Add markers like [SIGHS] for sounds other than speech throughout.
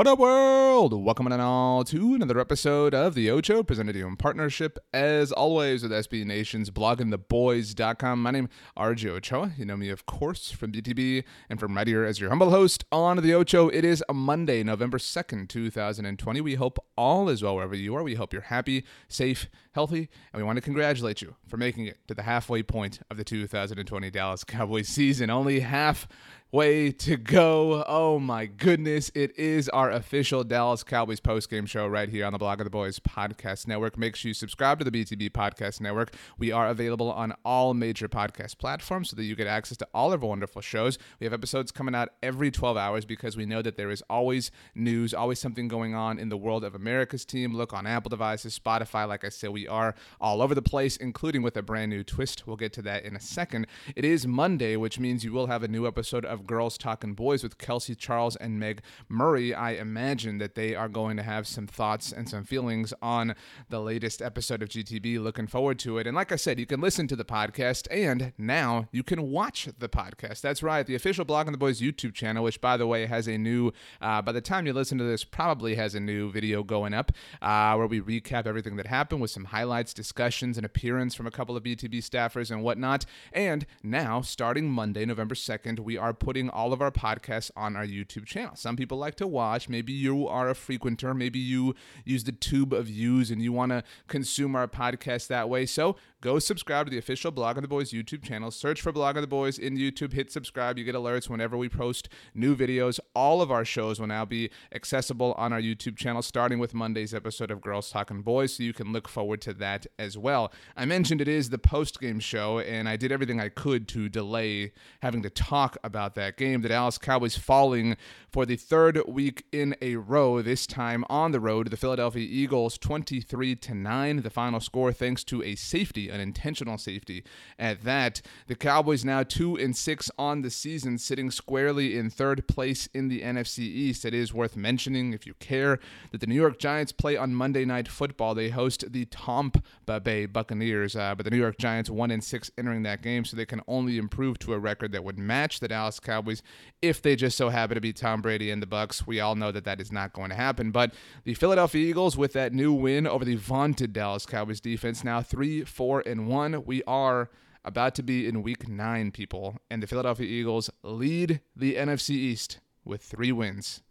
What up, world? Welcome on all to another episode of The Ocho, presented to you in partnership, as always, with SB Nation's bloggingtheboys.com. My name is RJ Ochoa. You know me, of course, from BTB and from right here as your humble host on The Ocho. It is a Monday, November 2nd, 2020. We hope all is well wherever you are. We hope you're happy, safe, healthy, and we want to congratulate you for making it to the halfway point of the 2020 Dallas Cowboys season. Only half way to go. Oh my goodness. It is our official Dallas Cowboys postgame show right here on the Blogging the Boys Podcast Network. Make sure you subscribe to the BTB Podcast Network. We are available on all major podcast platforms so that you get access to all of our wonderful shows. We have episodes coming out every 12 hours because we know that there is always news, always something going on in the world of America's team. Look on Apple devices, Spotify. Like I said, we are all over the place, including with a brand new twist. We'll get to that in a second. It is Monday, which means you will have a new episode of Girls Talking Boys with Kelsey Charles and Meg Murray. I imagine that they are going to have some thoughts and some feelings on the latest episode of GTB. Looking forward to it. And like I said, you can listen to the podcast and now you can watch the podcast. That's right. The official Blogging the Boys YouTube channel, which by the way has a new, uh, by the time you listen to this, probably has a new video going up uh, where we recap everything that happened with some highlights, discussions, and appearance from a couple of BTB staffers and whatnot. And now, starting Monday, November 2nd, we are putting all all of our podcasts on our YouTube channel. Some people like to watch. Maybe you are a frequenter. Maybe you use the tube of views and you want to consume our podcast that way. So go subscribe to the official Blogging the Boys YouTube channel. Search for Blogging the Boys in YouTube. Hit subscribe. You get alerts whenever we post new videos. All of our shows will now be accessible on our YouTube channel, starting with Monday's episode of Girls Talking Boys. So you can look forward to that as well. I mentioned it is the post game show, and I did everything I could to delay having to talk about that game the Dallas Cowboys falling for the third week in a row, this time on the road. The Philadelphia Eagles 23 to 9, the final score thanks to a safety, an intentional safety at that. The Cowboys now 2 and 6 on the season, sitting squarely in third place in the NFC East. It is worth mentioning if you care that the New York Giants play on Monday Night Football. They host the Tampa Bay Buccaneers, uh, but the New York Giants 1 and 6 entering that game, so they can only improve to a record that would match the Dallas Cowboys if they just so happen to be Tom Brady and the Bucs. We all know that that is not going to happen. But the Philadelphia Eagles, with that new win over the vaunted Dallas Cowboys defense, now three, and one. We are about to be in Week Nine, people, and the Philadelphia Eagles lead the NFC East with three wins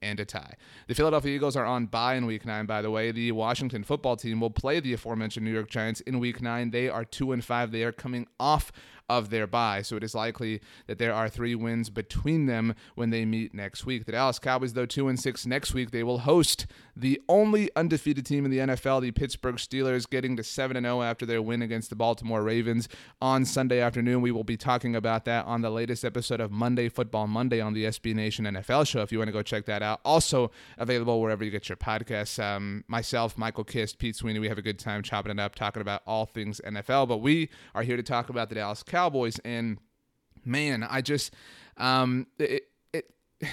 and a tie. The Philadelphia Eagles are on bye in week 9 by the way. The Washington football team will play the aforementioned New York Giants in week 9. They are 2 and 5. They are coming off of their bye. So it is likely that there are three wins between them when they meet next week. The Dallas Cowboys, though, two and six next week, they will host the only undefeated team in the NFL, the Pittsburgh Steelers, getting to seven and zero oh after their win against the Baltimore Ravens on Sunday afternoon. We will be talking about that on the latest episode of Monday Football Monday on the SB Nation NFL show. If you want to go check that out, also available wherever you get your podcasts. Um, myself, Michael Kist, Pete Sweeney, we have a good time chopping it up, talking about all things NFL. But we are here to talk about the Dallas Cowboys. Cowboys, and man, I just um, it, it [SIGHS]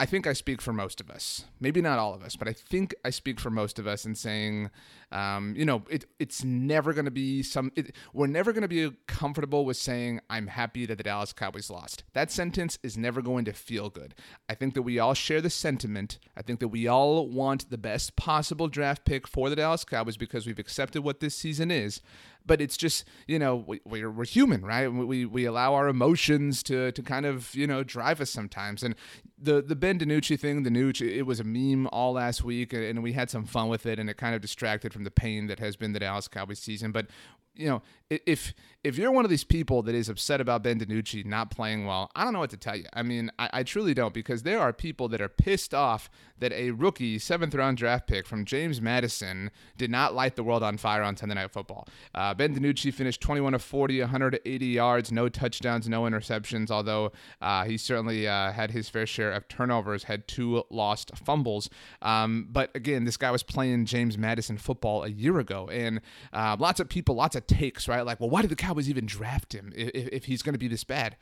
I think I speak for most of us. Maybe not all of us, but I think I speak for most of us in saying, um, you know, it, it's never going to be some. It, we're never going to be comfortable with saying I'm happy that the Dallas Cowboys lost. That sentence is never going to feel good. I think that we all share the sentiment. I think that we all want the best possible draft pick for the Dallas Cowboys because we've accepted what this season is but it's just you know we, we're, we're human right? We, we allow our emotions to to kind of you know drive us sometimes. And the the Ben DiNucci thing the Nooch it was a meme all last week and we had some fun with it and it kind of distracted from the pain that has been the Dallas Cowboys season. But you know, if if you're one of these people that is upset about Ben DiNucci not playing well, I don't know what to tell you. I mean, I, I, truly don't because there are people that are pissed off that a rookie seventh round draft pick from James Madison did not light the world on fire on Sunday Night Football. Uh, ben DiNucci finished 21 of 40, 180 yards, no touchdowns, no interceptions. Although uh, he certainly uh, had his fair share of turnovers, had two lost fumbles. Um, but again, this guy was playing James Madison football a year ago, and uh, lots of people, lots of takes, right? Like, well, why did the Cowboys even draft him if, if he's going to be this bad?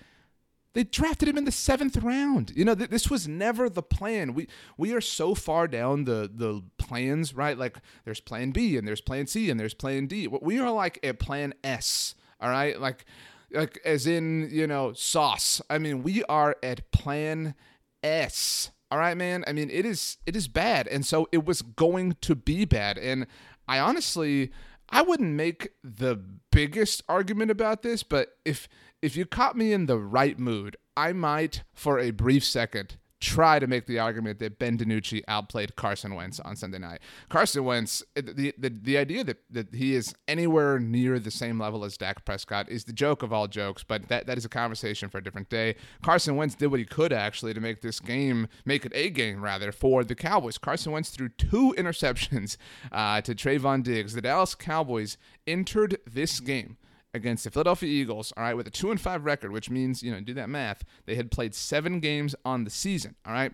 They drafted him in the seventh round. You know, th- this was never the plan. We we are so far down the the plans, right? Like, there's Plan B and there's Plan C and there's Plan D. We are like a Plan S. All right, like like as in you know sauce. I mean, we are at Plan S. All right, man. I mean, it is it is bad, and so it was going to be bad. And I honestly, I wouldn't make the biggest argument about this, but if if you caught me in the right mood, I might, for a brief second, try to make the argument that Ben DiNucci outplayed Carson Wentz on Sunday night. Carson Wentz, the, the, the idea that, that he is anywhere near the same level as Dak Prescott is the joke of all jokes, but that, that is a conversation for a different day. Carson Wentz did what he could actually to make this game, make it a game rather, for the Cowboys. Carson Wentz threw two interceptions [LAUGHS] uh, to Trevon Diggs. The Dallas Cowboys entered this game against the Philadelphia Eagles, all right, with a 2 and 5 record, which means, you know, do that math, they had played 7 games on the season, all right?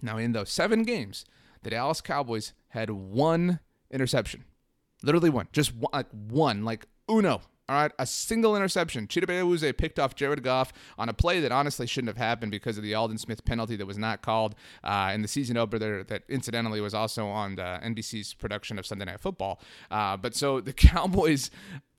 Now, in those 7 games, the Dallas Cowboys had one interception. Literally one, just one, like one, like uno, all right, a single interception. Chidobe Awuzie picked off Jared Goff on a play that honestly shouldn't have happened because of the Aldon Smith penalty that was not called uh, in the season opener that incidentally was also on the NBC's production of Sunday Night Football. Uh, but so the [LAUGHS] Cowboys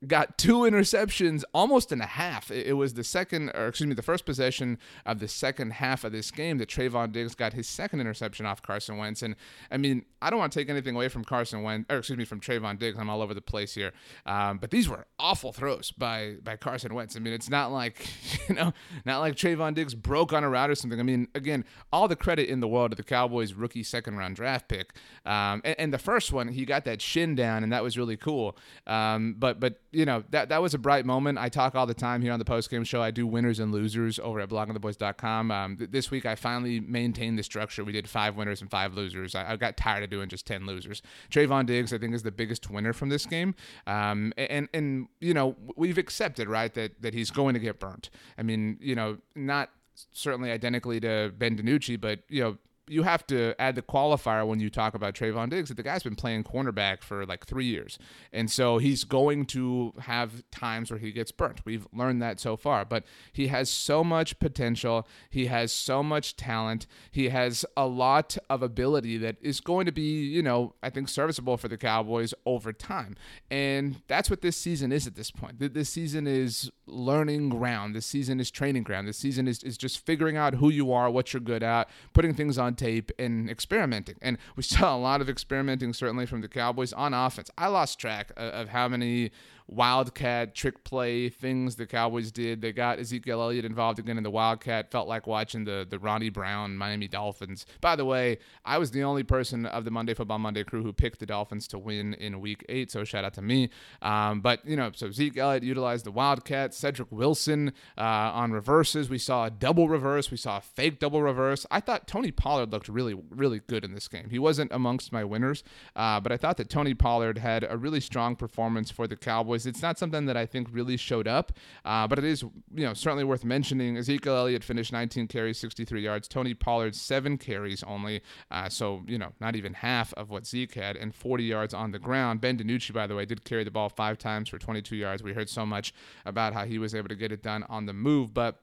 got two interceptions almost in a half. It, was the second, or excuse me, the first possession of the second half of this game that Trevon Diggs got his second interception off Carson Wentz. And I mean, I don't want to take anything away from Carson Wentz, or excuse me, from Trevon Diggs. I'm all over the place here. Um, but these were awful throws by by Carson Wentz. I mean, it's not like [LAUGHS] you know, not like Trevon Diggs broke on a route or something. I mean, again, all the credit in the world to the Cowboys' rookie second round draft pick. Um, and, and, the first one, he got that shin down, and that was really cool. Um, but but you know that that was a bright moment. I talk all the time here on the post game show. I do winners and losers over at bloggingtheboys.com. Um, th- this week I finally maintained the structure. We did five winners and five losers. I, I, got tired of doing just ten losers. Trevon Diggs I think is the biggest winner from this game. Um, and and you know we've accepted right that that he's going to get burnt. I mean you know not certainly identically to Ben DiNucci, but you know you have to add the qualifier when you talk about Trevon Diggs that the guy's been playing cornerback for like three years. And so he's going to have times where he gets burnt. We've learned that so far. But he has so much potential. He has so much talent. He has a lot of ability that is going to be, you know, I think serviceable for the Cowboys over time. And that's what this season is at this point. This season is learning ground. This season is training ground. This season is, is just figuring out who you are, what you're good at, putting things on tape and experimenting. And we [LAUGHS] saw a lot of experimenting, certainly from the Cowboys on offense. I lost track of, of how many wildcat trick play things the Cowboys did. They got Ezekiel Elliott involved again in the wildcat. Felt like watching the the Ronnie Brown Miami Dolphins. By the way, I was the only person of the Monday Football Monday crew who picked the Dolphins to win in Week Eight. So shout out to me. Um, but you know, so Zeke Elliott utilized the wildcat. Cedric Wilson uh, on reverses. We saw a double reverse. We saw a fake double reverse. I thought Tony Pollard looked really really good in this game. He wasn't amongst my winners, uh, but I thought that Tony Pollard had a really strong performance for the Cowboys. It's not something that I think really showed up, uh, but it is you know certainly worth mentioning. Ezekiel Elliott finished 19 carries, 63 yards. Tony Pollard seven carries only, uh, so you know not even half of what Zeke had, and 40 yards on the ground. Ben DiNucci, by the way, did carry the ball five times for 22 yards. We heard so much about how he was able to get it done on the move, but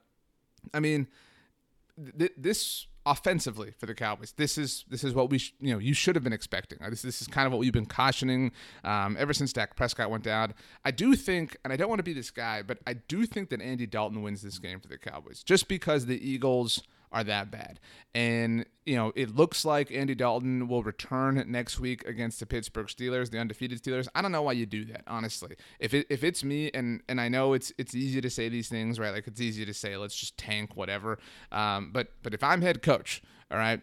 I mean, th- this offensively for the Cowboys. This is this is what we sh- you know you should have been expecting. This this is kind of what we've been cautioning um, ever since Dak Prescott went down. I do think, and I don't want to be this guy, but I do think that Andy Dalton wins this game for the Cowboys just because the Eagles are that bad. And, you know, it looks like Andy Dalton will return next week against the Pittsburgh Steelers, the undefeated Steelers. I don't know why you do that, honestly. If it, if it's me and and I know it's it's easy to say these things, right? Like it's easy to say let's just tank whatever. Um, but but if I'm head coach, all right,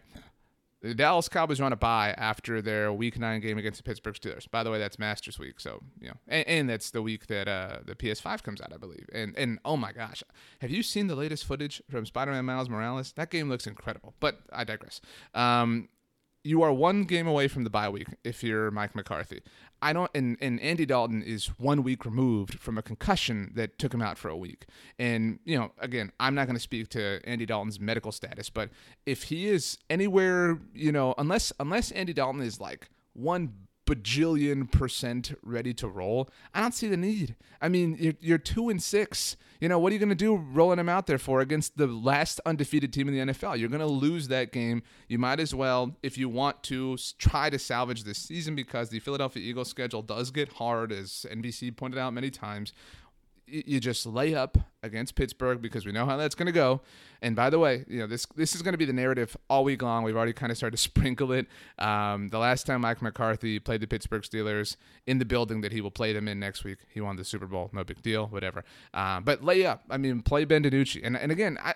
the Dallas Cowboys run a bye after their Week Nine game against the Pittsburgh Steelers. By the way, that's Masters Week, so you know, and, and that's the week that uh, the PS5 comes out, I believe. And and oh my gosh, have you seen the latest footage from Spider-Man Miles Morales? That game looks incredible. But I digress. Um, you are one game away from the bye week if you're Mike McCarthy. I don't, and, and Andy Dalton is one week removed from a concussion that took him out for a week. And, you know, again, I'm not going to speak to Andy Dalton's medical status, but if he is anywhere, you know, unless, unless Andy Dalton is like one bajillion percent ready to roll, I don't see the need. I mean, you're, you're two and six. You know, what are you going to do rolling him out there for against the last undefeated team in the NFL? You're going to lose that game. You might as well, if you want to, try to salvage this season because the Philadelphia Eagles schedule does get hard, as NBC pointed out many times. You just lay up against Pittsburgh because we know how that's going to go. And by the way, you know this this is going to be the narrative all week long. We've already kind of started to [LAUGHS] sprinkle it. Um, the last time Mike McCarthy played the Pittsburgh Steelers in the building that he will play them in next week, he won the Super Bowl. No big deal, whatever. Um, but lay up. I mean, play Ben DiNucci. And and again, I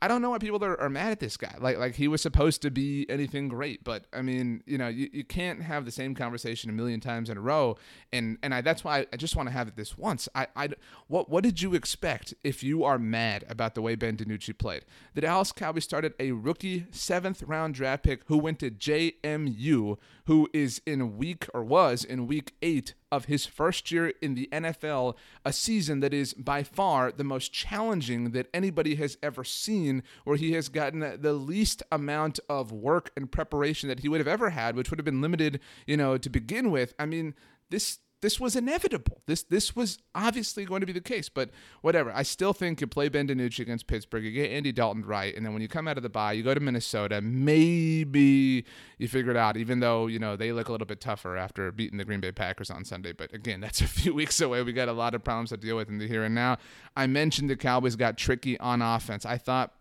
I don't know why people are, are mad at this guy. Like like he was supposed to be anything great, but I mean, you know, you, you can't have the same conversation a million times in a row. And and I that's why I just want to have it this once. I I what what did you expect if you are mad about the way Ben DiNucci played? The Dallas Cowboys started a rookie seventh round draft pick who went to JMU, who is in week or was in week eight of his first year in the NFL, a season that is by far the most challenging that anybody has ever seen, where he has gotten the least amount of work and preparation that he would have ever had, which would have been limited, you know, to begin with. I mean, this this was inevitable. This this was obviously going to be the case, but whatever. I still think you play Ben DiNucci against Pittsburgh, you get Andy Dalton right, and then when you come out of the bye, you go to Minnesota. Maybe you figure it out, even though you know they look a little bit tougher after beating the Green Bay Packers on Sunday. But again, [LAUGHS] that's a few weeks away. We got a lot of problems to deal with in the here and now. I mentioned the Cowboys got tricky on offense. I thought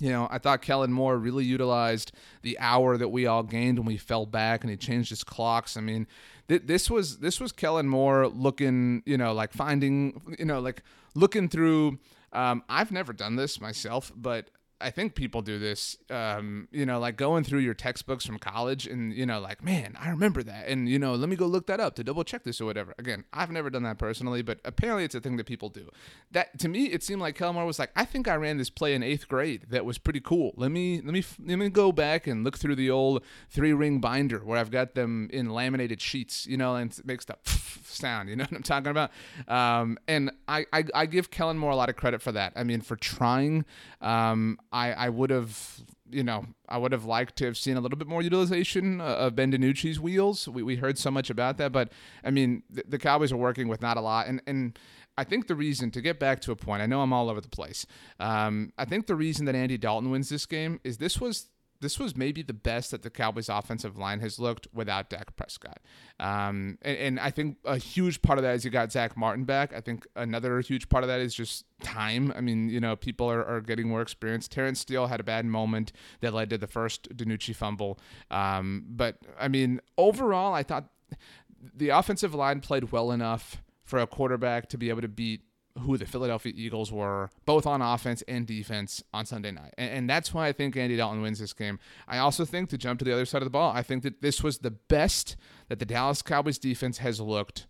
you know, I thought Kellen Moore really utilized the hour that we all gained when we fell back, and he changed his clocks. I mean, th- this was this was Kellen Moore looking, you know, like finding, you know, like looking through. Um, I've never done this myself, but I think people do this, um, you know, like going through your textbooks from college and, you know, like, man, I remember that. And, you know, let me go look that up to double check this or whatever. Again, I've never done that personally, but apparently it's a thing that people do. That to me, it seemed like Kellen Moore was like, I think I ran this play in eighth grade that was pretty cool. Let me, let me, let me go back and look through the old three ring binder where I've got them in laminated sheets, you know, and make stuff [LAUGHS] sound. You know what I'm talking about? Um, and I, I, I give Kellen Moore a lot of credit for that. I mean, for trying. Um, I, I would have, you know, I would have liked to have seen a little bit more utilization uh, of Ben DiNucci's wheels. We, we heard so much about that, but I mean, the, the Cowboys are working with not a lot, and and I think the reason to get back to a point, I know I'm all over the place. Um, I think the reason that Andy Dalton wins this game is this was this was maybe the best that the Cowboys' offensive line has looked without Dak Prescott. Um, and, and, I think a huge part of that is you got Zack Martin back. I think another huge part of that is just time. I mean, you know, people are, are getting more experience. Terence Steele had a bad moment that led to the first DiNucci fumble. Um, but, I mean, overall, I thought the offensive line played well enough for a quarterback to be able to beat who the Philadelphia Eagles were, both on offense and defense on Sunday night. And, and, that's why I think Andy Dalton wins this game. I also think, to jump to the other side of the ball, I think that this was the best that the Dallas Cowboys defense has looked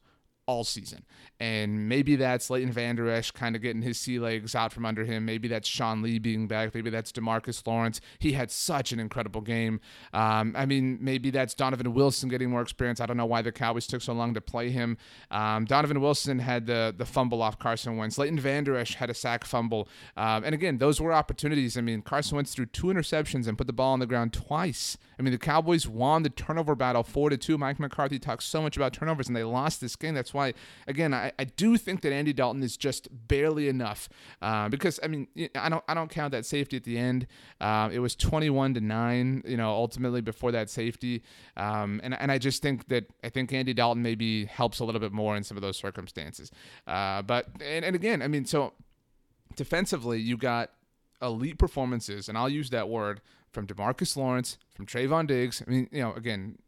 all season. And maybe that's Leighton Vander Esch kind of getting his sea legs out from under him. Maybe that's Sean Lee being back. Maybe that's Demarcus Lawrence. He had such an incredible game. Um, I mean, maybe that's Donovan Wilson getting more experience. I don't know why the Cowboys took so long to play him. Um, Donovan Wilson had the the fumble off Carson Wentz. Leighton Vander Esch had a sack fumble. Um, and again, those were opportunities. I mean, Carson Wentz threw two interceptions and put the ball on the ground twice. I mean, the Cowboys won the turnover battle four to two. Mike McCarthy talks so much about turnovers, and they lost this game. That's why, again, I, I do think that Andy Dalton is just barely enough uh, because I mean I don't I don't count that safety at the end. Uh, it was 21 to nine, you know, ultimately before that safety, um, and and I just think that I think Andy Dalton maybe helps a little bit more in some of those circumstances. Uh, but and, and again, I mean, so defensively, you got elite performances, and I'll use that word from Demarcus Lawrence, from Trevon Diggs. I mean, you know, again,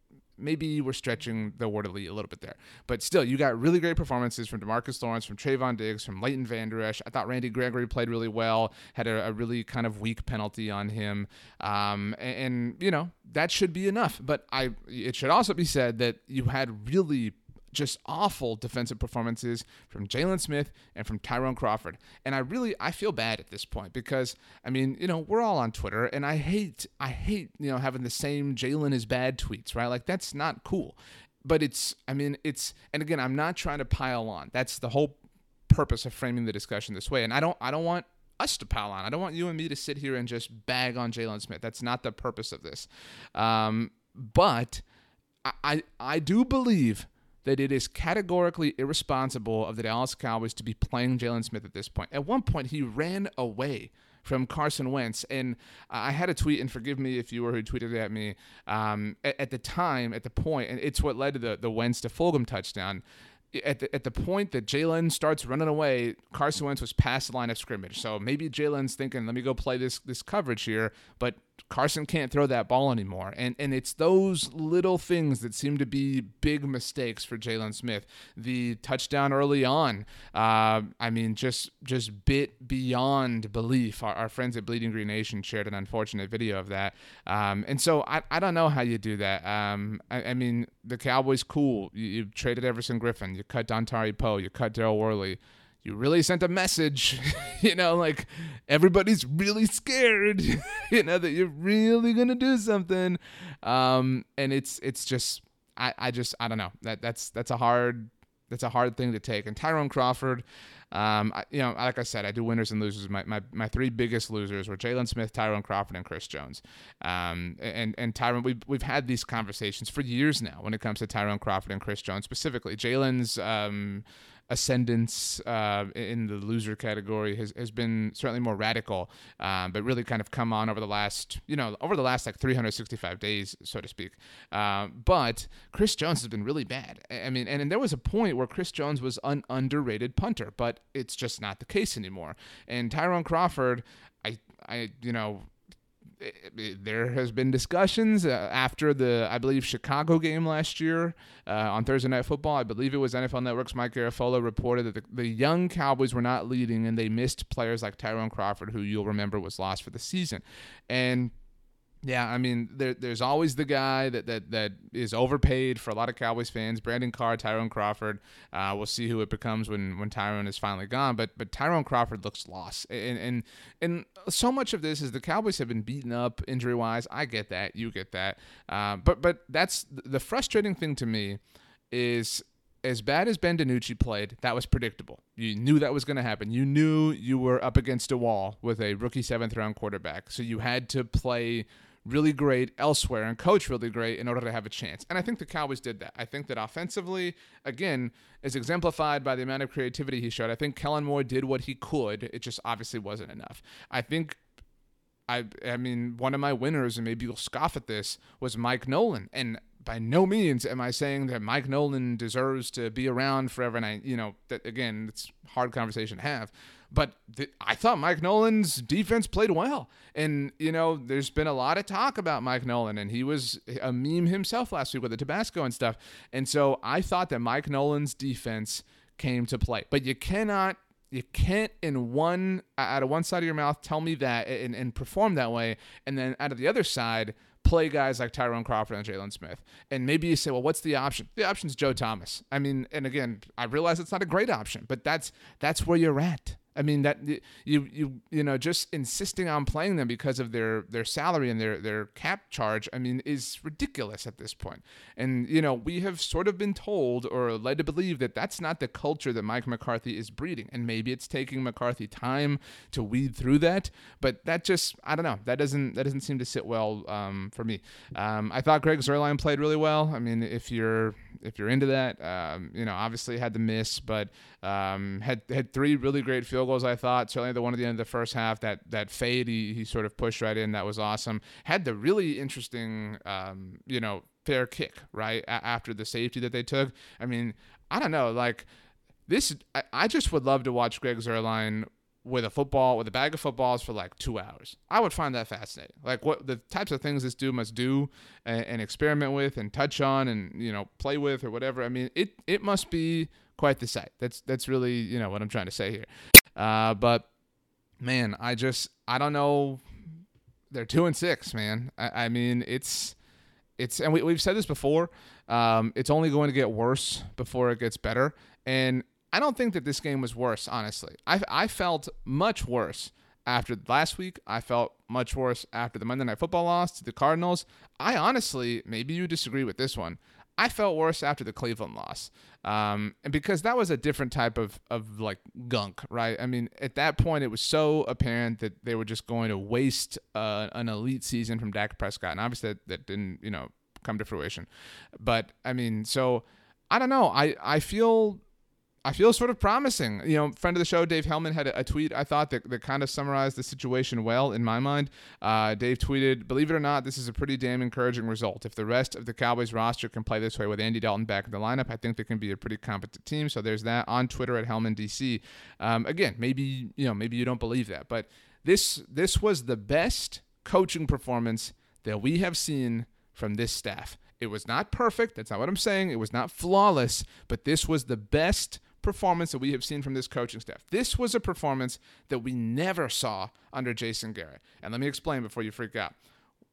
maybe we're stretching the word elite a little bit there. But still, you got really great performances from Demarcus Lawrence, from Trevon Diggs, from Leighton Vander Esch. I thought Randy Gregory played really well, had a, a really kind of weak penalty on him. Um, and, and, you know, that should be enough. But I, it should also be said that you had really just awful defensive performances from Jaylon Smith and from Tyrone Crawford. And I really I feel bad at this point because I mean, you know, we're all on Twitter and I hate I hate, you know, having the same Jaylon is bad tweets, right? Like that's not cool. But it's I mean, it's and again, I'm not trying to pile on. That's the whole purpose of framing the discussion this way. And I don't I don't want us to pile on. I don't want you and me to sit here and just bag on Jaylon Smith. That's not the purpose of this. Um, but I I do believe that it is categorically irresponsible of the Dallas Cowboys to be playing Jaylon Smith at this point. At one point, he ran away from Carson Wentz. And I had a tweet, and forgive me if you were who tweeted at me um, at, at, the time, at the point, and it's what led to the, the Wentz to Fulgham touchdown. at the, at the point that Jaylon starts running away, Carson Wentz was past the line of scrimmage. So maybe Jaylon's thinking, let me go play this this coverage here, but Carson can't throw that ball anymore. And and it's those little things that seem to be big mistakes for Jaylon Smith. The touchdown early on, uh, I mean, just just bit beyond belief. Our, our, friends at Bleeding Green Nation shared an unfortunate video of that. Um, and so I, I don't know how you do that. Um, I, I, mean, the Cowboys, cool. You, you traded Everson Griffen. You cut Dontari Poe. You cut Daryl Worley you really sent a message, [LAUGHS] you know, like everybody's really scared, [LAUGHS] you know, that you're really gonna do something. Um, and it's it's just I, I just I don't know. That that's that's a hard that's a hard thing to take. And Tyrone Crawford, um, I, you know, like I said, I do winners and losers. My, my, my three biggest losers were Jaylon Smith, Tyrone Crawford, and Chris Jones. Um, and and Tyrone, we've we've had these conversations for years now when it comes to Tyrone Crawford and Chris Jones specifically. Jaylon's um, ascendance uh, in the loser category has, has been certainly more radical, um, but really kind of come on over the last, you know, over the last like 365 days, so to speak. Um, but Chris Jones has been really bad. I mean, and, and there was a point where Chris Jones was an underrated punter, but it's just not the case anymore. And Tyrone Crawford, I, I, you know, there has been discussions uh, after the I believe Chicago game last year uh, on Thursday Night Football. I believe it was NFL Network's Mike Garafolo reported that the, the, young Cowboys were not leading and they missed players like Tyrone Crawford, who you'll remember was lost for the season, and yeah, I mean, there, there's always the guy that, that that is overpaid for a lot of Cowboys fans. Brandon Carr, Tyrone Crawford. Uh, we'll see who it becomes when when Tyrone is finally gone. But but Tyrone Crawford looks lost, and and and so much of this is the Cowboys have been beaten up injury wise. I get that, you get that. Uh, but but that's the frustrating thing to me is as bad as Ben DiNucci played, that was predictable. You knew that was going to happen. You knew you were up against a wall with a rookie seventh round quarterback, so you had to play really great elsewhere and coach really great in order to have a chance. And I think the Cowboys did that. I think that offensively, again, is exemplified by the amount of creativity he showed. I think Kellen Moore did what he could. It just obviously wasn't enough. I think I I mean, one of my winners, and maybe you'll scoff at this, was Mike Nolan. And by no means am I saying that Mike Nolan deserves to be around forever. And I, you know, that again, it's hard conversation to have. But I thought Mike Nolan's defense played well. And, you know, there's been a lot of talk about Mike Nolan, and he was a meme himself last week with the Tabasco and stuff. And so I thought that Mike Nolan's defense came to play. But you cannot you can't in one out of one side of your mouth tell me that and, and perform that way and then out of the other side play guys like Tyrone Crawford and Jaylon Smith. And maybe you say, well, what's the option? The option is Joe Thomas. I mean, and again, I realize it's not a great option, but that's that's where you're at. I mean that you you you know just insisting on playing them because of their their salary and their their cap charge. I mean is ridiculous at this point. And you know we have sort of been told or led to believe that that's not the culture that Mike McCarthy is breeding. And maybe it's taking McCarthy time to weed through that. But that just I don't know that doesn't that doesn't seem to sit well um, for me. Um, I thought Greg Zuerlein played really well. I mean if you're if you're into that, um, you know obviously had the miss, but um, had had three really great field goals. I thought certainly the one at the end of the first half that that fade he, he sort of pushed right in. That was awesome. Had the really interesting um, you know fair kick right a- after the safety that they took. I mean I don't know like this. I, I just would love to watch Greg Zuerlein with a football with a bag of footballs for like two hours. I would find that fascinating. Like what the types of things this dude must do and, and, experiment with and touch on and you know play with or whatever. I mean, it it must be quite the sight. That's that's really you know what I'm trying to say here. Uh, but man, I just I don't know. They're two and six, man. I, I mean, it's it's and we, we've said this before. Um, it's only going to get worse before it gets better. And I don't think that this game was worse, honestly. I, I felt much worse after last week. I felt much worse after the Monday Night Football loss to the Cardinals. I honestly, maybe you disagree with this one. I felt worse after the Cleveland loss. Um, and because that was a different type of, of like gunk, right? I mean, at that point, it was so apparent that they were just going to waste uh, an elite season from Dak Prescott. And obviously, that, that didn't, you know, come to fruition. But I mean, so I don't know. I, I feel I feel sort of promising. You know, friend of the show, Dave Helman, had a, tweet I thought that, that kind of summarized the situation well in my mind. Uh, Dave tweeted, Believe it or not, this is a pretty damn encouraging result. If the rest of the Cowboys roster can play this way with Andy Dalton back in the lineup, I think they can be a pretty competent team. So there's that on Twitter at HelmanDC. Um, again, maybe, you know, maybe you don't believe that, but this this was the best coaching performance that we have seen from this staff. It was not perfect. That's not what I'm saying. It was not flawless, but this was the best performance that we have seen from this coaching staff. This was a performance that we never saw under Jason Garrett. And let me explain before you freak out.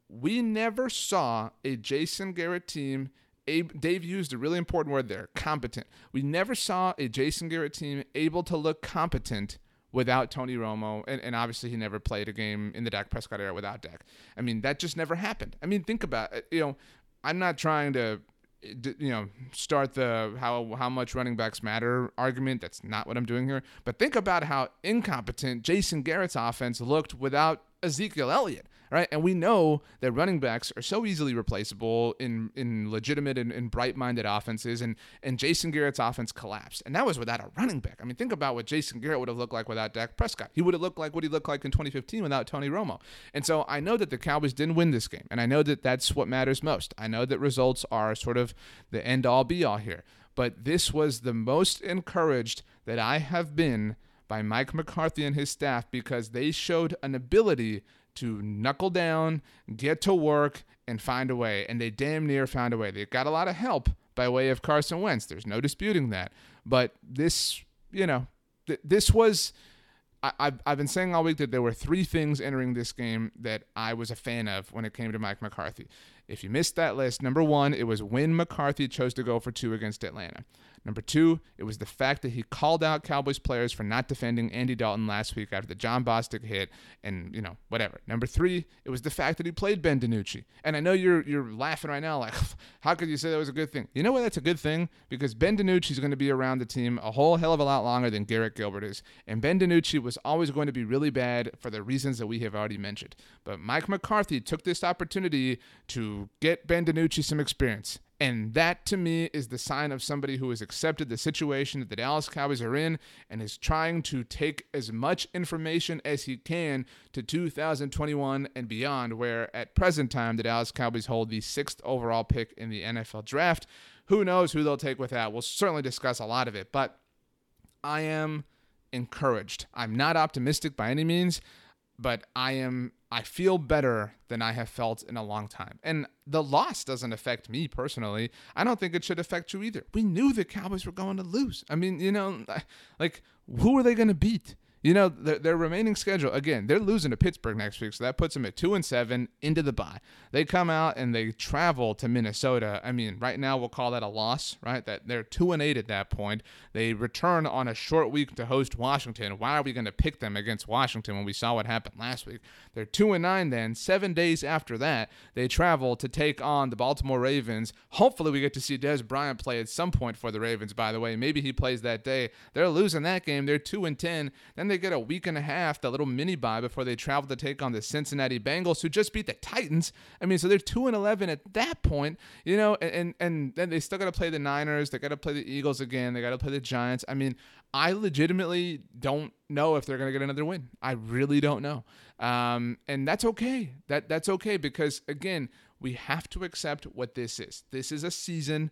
We never saw a Jason Garrett team. Dave used a really important word there competent. We never saw a Jason Garrett team able to look competent without Tony Romo, and, and obviously he never played a game in the Dak Prescott era without Dak. I mean, that just never happened. I mean, think about it. You know, I'm not trying to you know start the how how much running backs matter argument. That's not what i'm doing here. But think about how incompetent jason garrett's offense looked without ezekiel elliott right? And we know that running backs are so easily replaceable in in legitimate and, and bright-minded offenses, and and Jason Garrett's offense collapsed, and that was without a running back. I mean, think about what Jason Garrett would have looked like without Dak Prescott. He would have looked like what he looked like in 2015 without Tony Romo. And so I know that the Cowboys didn't win this game, and I know that that's what matters most. I know that results are sort of the end-all, be-all here, but this was the most encouraged that I have been by Mike McCarthy and his staff because they showed an ability to knuckle down, get to work, and find a way. And they damn near found a way. They got a lot of help by way of Carson Wentz. There's no disputing that. But this, you know, th- this was. I, I've, I've been saying all week that there were three things entering this game that I was a fan of when it came to Mike McCarthy. If you missed that list, number one, it was when McCarthy chose to go for two against Atlanta. Number two, it was the fact that he called out Cowboys players for not defending Andy Dalton last week after the Jon Bostic hit, and you know whatever. Number three, it was the fact that he played Ben DiNucci. And I know you're you're laughing right now, like [LAUGHS] how could you say that was a good thing? You know what? That's a good thing because Ben DiNucci is going to be around the team a whole hell of a lot longer than Garrett Gilbert is, and Ben DiNucci was always going to be really bad for the reasons that we have already mentioned. But Mike McCarthy took this opportunity to get Ben DiNucci some experience. And that to me is the sign of somebody who has accepted the situation that the Dallas Cowboys are in and is trying to take as much information as he can to 2021 and beyond, where at present time the Dallas Cowboys hold the sixth overall pick in the NFL draft. Who knows who they'll take with that? We'll certainly discuss a lot of it, but I am encouraged. I'm not optimistic by any means, but I am I feel better than I have felt in a long time. And the loss doesn't affect me personally. I don't think it should affect you either. We knew the Cowboys were going to lose. I mean, you know, like who are they going to beat? You know, their, their, remaining schedule again, they're losing to Pittsburgh next week, so that puts them at two and seven into the bye. They come out and they travel to Minnesota. I mean, right now we'll call that a loss, right? That they're two and eight at that point. They return on a short week to host Washington. Why are we going to pick them against Washington when we saw what happened last week? They're two and nine. Then seven days after that, they travel to take on the Baltimore Ravens. Hopefully, we get to see Dez Bryant play at some point for the Ravens. By the way, maybe he plays that day. They're losing that game. They're two and ten. Then they get a week and a half, that little mini bye before they travel to take on the Cincinnati Bengals, who just beat the Titans. I mean, so they're two and eleven at that point, you know, and and then they still got to play the Niners, they got to play the Eagles again, they got to play the Giants. I mean, I legitimately don't know if they're gonna get another win. I really don't know, um, and that's okay. That that's okay because again, we have to accept what this is. This is a season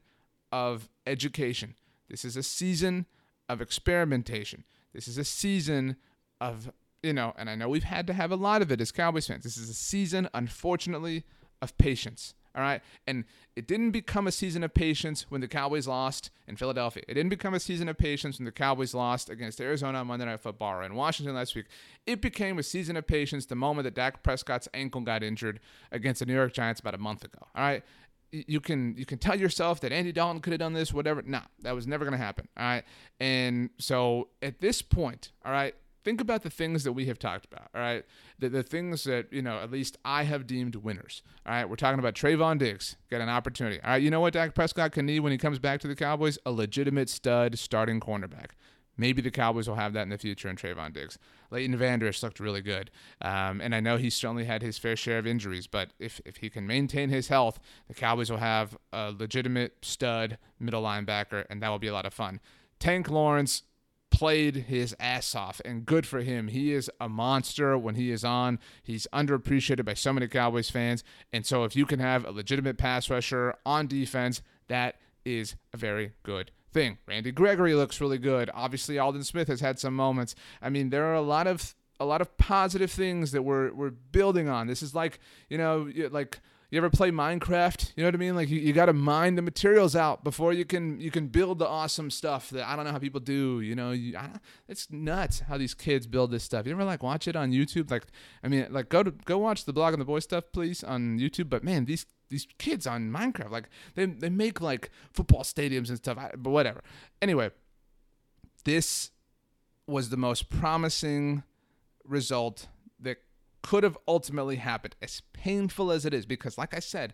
of education. This is a season of experimentation. This is a season of you know, and I know we've had to have a lot of it as Cowboys fans. This is a season, unfortunately, of patience. All right. And it didn't become a season of patience when the Cowboys lost in Philadelphia. It didn't become a season of patience when the Cowboys lost against Arizona on Monday Night Football in Washington last week. It became a season of patience the moment that Dak Prescott's ankle got injured against the New York Giants about a month ago. All right you can you can tell yourself that Andy Dalton could have done this, whatever. Nah, that was never gonna happen. All right. And so at this point, all right, think about the things that we have talked about, all right? The, the things that, you know, at least I have deemed winners, all right? We're talking about Trevon Diggs, get an opportunity. All right, you know what Dak Prescott can need when he comes back to the Cowboys? A legitimate stud starting cornerback. Maybe the Cowboys will have that in the future in Trevon Diggs. Leighton Vander Esch looked really good. Um, and I know he's certainly had his fair share of injuries, but if, if he can maintain his health, the Cowboys will have a legitimate stud middle linebacker, and that will be a lot of fun. Tank Lawrence played his ass off, and good for him. He is a monster when he is on. He's underappreciated by so many Cowboys fans. And so, if you can have a legitimate pass rusher on defense, that is a very good thing. Randy Gregory looks really good. Obviously, Aldon Smith has had some moments. I mean, there are a lot of a lot of positive things that we're we're building on. This is like you know like you ever play Minecraft? You know what I mean? Like you, you got to mine the materials out before you can you can build the awesome stuff that I don't know how people do. You know, you, it's nuts how these kids build this stuff. You ever like watch it on YouTube? Like, I mean, like go to go watch the blog and the Boy stuff, please, on YouTube. But man, these these kids on Minecraft, like they they make like football stadiums and stuff. but whatever. Anyway, this was the most promising result that could have ultimately happened, as painful as it is, because, like I said,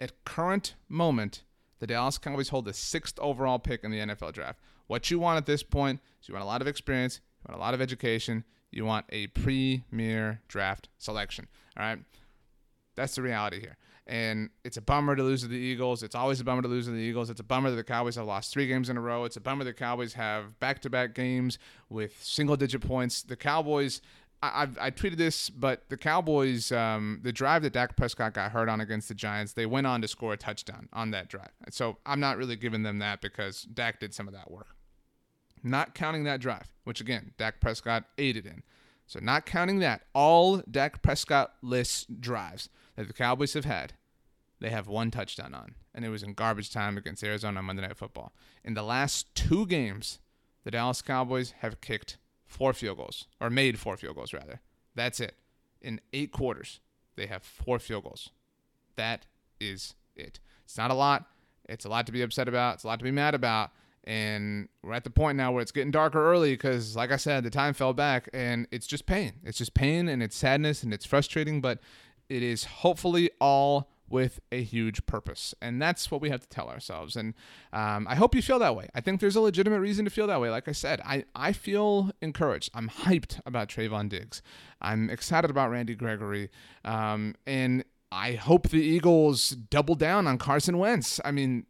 at current moment, the Dallas Cowboys hold the sixth overall pick in the NFL draft. What you want at this point is you want a lot of experience, you want a lot of education, you want a premier draft selection. All right, that's the reality here. And it's a bummer to lose to the Eagles. It's always a bummer to lose to the Eagles. It's a bummer that the Cowboys have lost three games in a row. It's a bummer the Cowboys have back to back games with single digit points. The Cowboys I, I tweeted this, but the Cowboys, um, the drive that Dak Prescott got hurt on against the Giants, they went on to score a touchdown on that drive. So I'm not really giving them that because Dak did some of that work. Not counting that drive, which again, Dak Prescott aided in. So not counting that, all Dak Prescott lists drives that the Cowboys have had, they have one touchdown on, and it was in garbage time against Arizona on Monday Night Football. In the last two games, the Dallas Cowboys have kicked four field goals, or made four field goals, rather. That's it. In eight quarters, they have four field goals. That is it. It's not a lot. It's a lot to be upset about. It's a lot to be mad about. And we're at the point now where it's getting darker early because, like I said, the time fell back and it's just pain. It's just pain and it's sadness and it's frustrating, but it is hopefully all with a huge purpose. And that's what we have to tell ourselves. And um, I hope you feel that way. I think there's a legitimate reason to feel that way. Like I said, I, I feel encouraged. I'm hyped about Trevon Diggs. I'm excited about Randy Gregory. Um, and I hope the Eagles double down on Carson Wentz. I mean,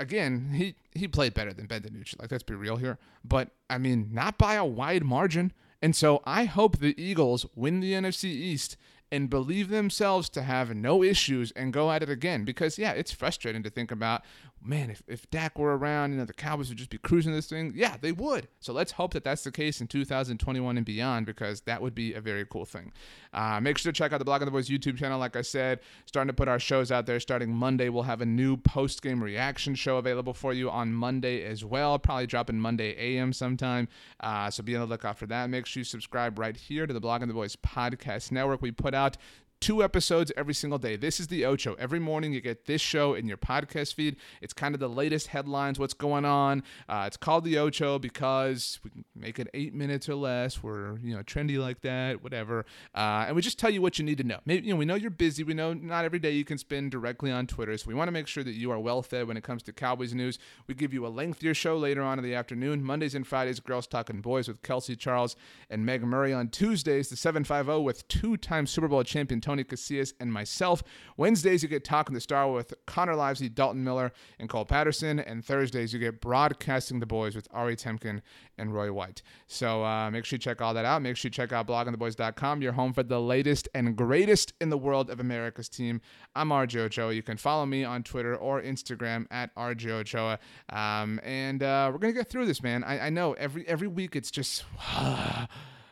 again, he, he played better than Ben DiNucci. Like, let's be real here. But, I mean, not by a wide margin. And so I hope the Eagles win the NFC East and believe themselves to have no issues and go at it again. Because, yeah, it's frustrating to think about, man, if, if Dak were around, you know, the Cowboys would just be cruising this thing. Yeah, they would. So let's hope that that's the case in 2021 and beyond because that would be a very cool thing. Uh, make sure to check out the Blogging the Boys YouTube channel. Like I said, starting to put our shows out there. Starting Monday, we'll have a new post game reaction show available for you on Monday as well. Probably dropping Monday AM sometime. Uh, so be on the lookout for that. Make sure you subscribe right here to the Blogging the Boys podcast network. We put out two episodes every single day. This is the Ocho. Every morning you get this show in your podcast feed. It's kind of the latest headlines, what's going on. Uh, it's called the Ocho because we make it eight minutes or less. We're you know trendy like that, whatever. Uh, and we just tell you what you need to know. Maybe you know we know you're busy. We know not every day you can spend directly on Twitter, so we want to make sure that you are well fed when it comes to Cowboys news. We give you a lengthier show later on in the afternoon. Mondays and Fridays, Girls Talking Boys with Kelsey Charles and Meg Murray. On Tuesdays, the 750 with two-time Super Bowl champion Tony Tony Casillas, and myself. Wednesdays, you get Talking the Star with Connor Livesay, Dalton Miller, and Cole Patterson. And Thursdays, you get Broadcasting the Boys with Ari Temkin and Roy White. So uh, make sure you check all that out. Make sure you check out bloggingtheboys.com, your home for the latest and greatest in the world of America's team. I'm RJ Ochoa. You can follow me on Twitter or Instagram at RJ Ochoa. Um, and uh, we're going to get through this, man. I, I know every every week it's just.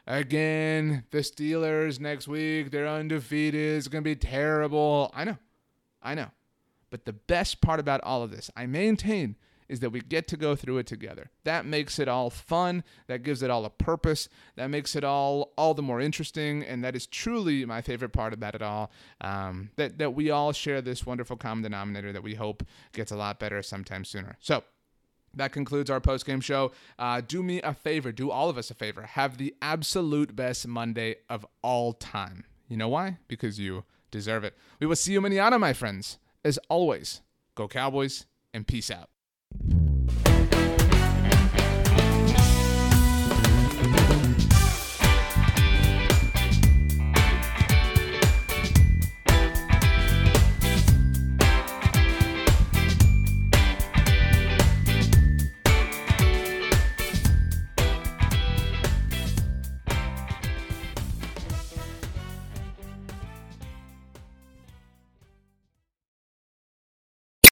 Again, the Steelers next week, they're undefeated. It's going to be terrible. I know. I know. But the best part about all of this, I maintain, is that we get to go through it together. That makes it all fun. That gives it all a purpose. That makes it all all the more interesting. And that is truly my favorite part about it all. Um, that that we all share this wonderful common denominator that we hope gets a lot better sometime sooner. So that concludes our post game show. Uh, do me a favor, do all of us a favor. Have the absolute best Monday of all time. You know why? Because you deserve it. We will see you manana, my friends. As always, go Cowboys and peace out.